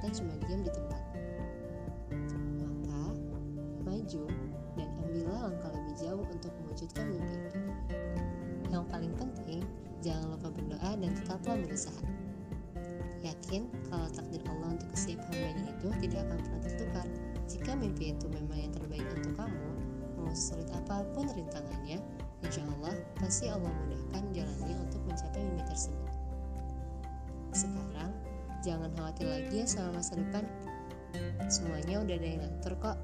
bukan cuma diam di tempat. Maka, maju dan ambillah langkah lebih jauh untuk mewujudkan mimpi. Yang paling penting, jangan lupa berdoa dan tetaplah berusaha. Yakin kalau takdir Allah untuk setiap hambanya itu tidak akan pernah tertukar. Jika mimpi itu memang yang terbaik untuk kamu, mau sulit apa pun rintangannya, insya Allah pasti Allah mudahkan jalannya untuk mencapai mimpi tersebut. Sekarang, jangan khawatir lagi ya sama masa depan. Semuanya udah ada yang ngatur kok.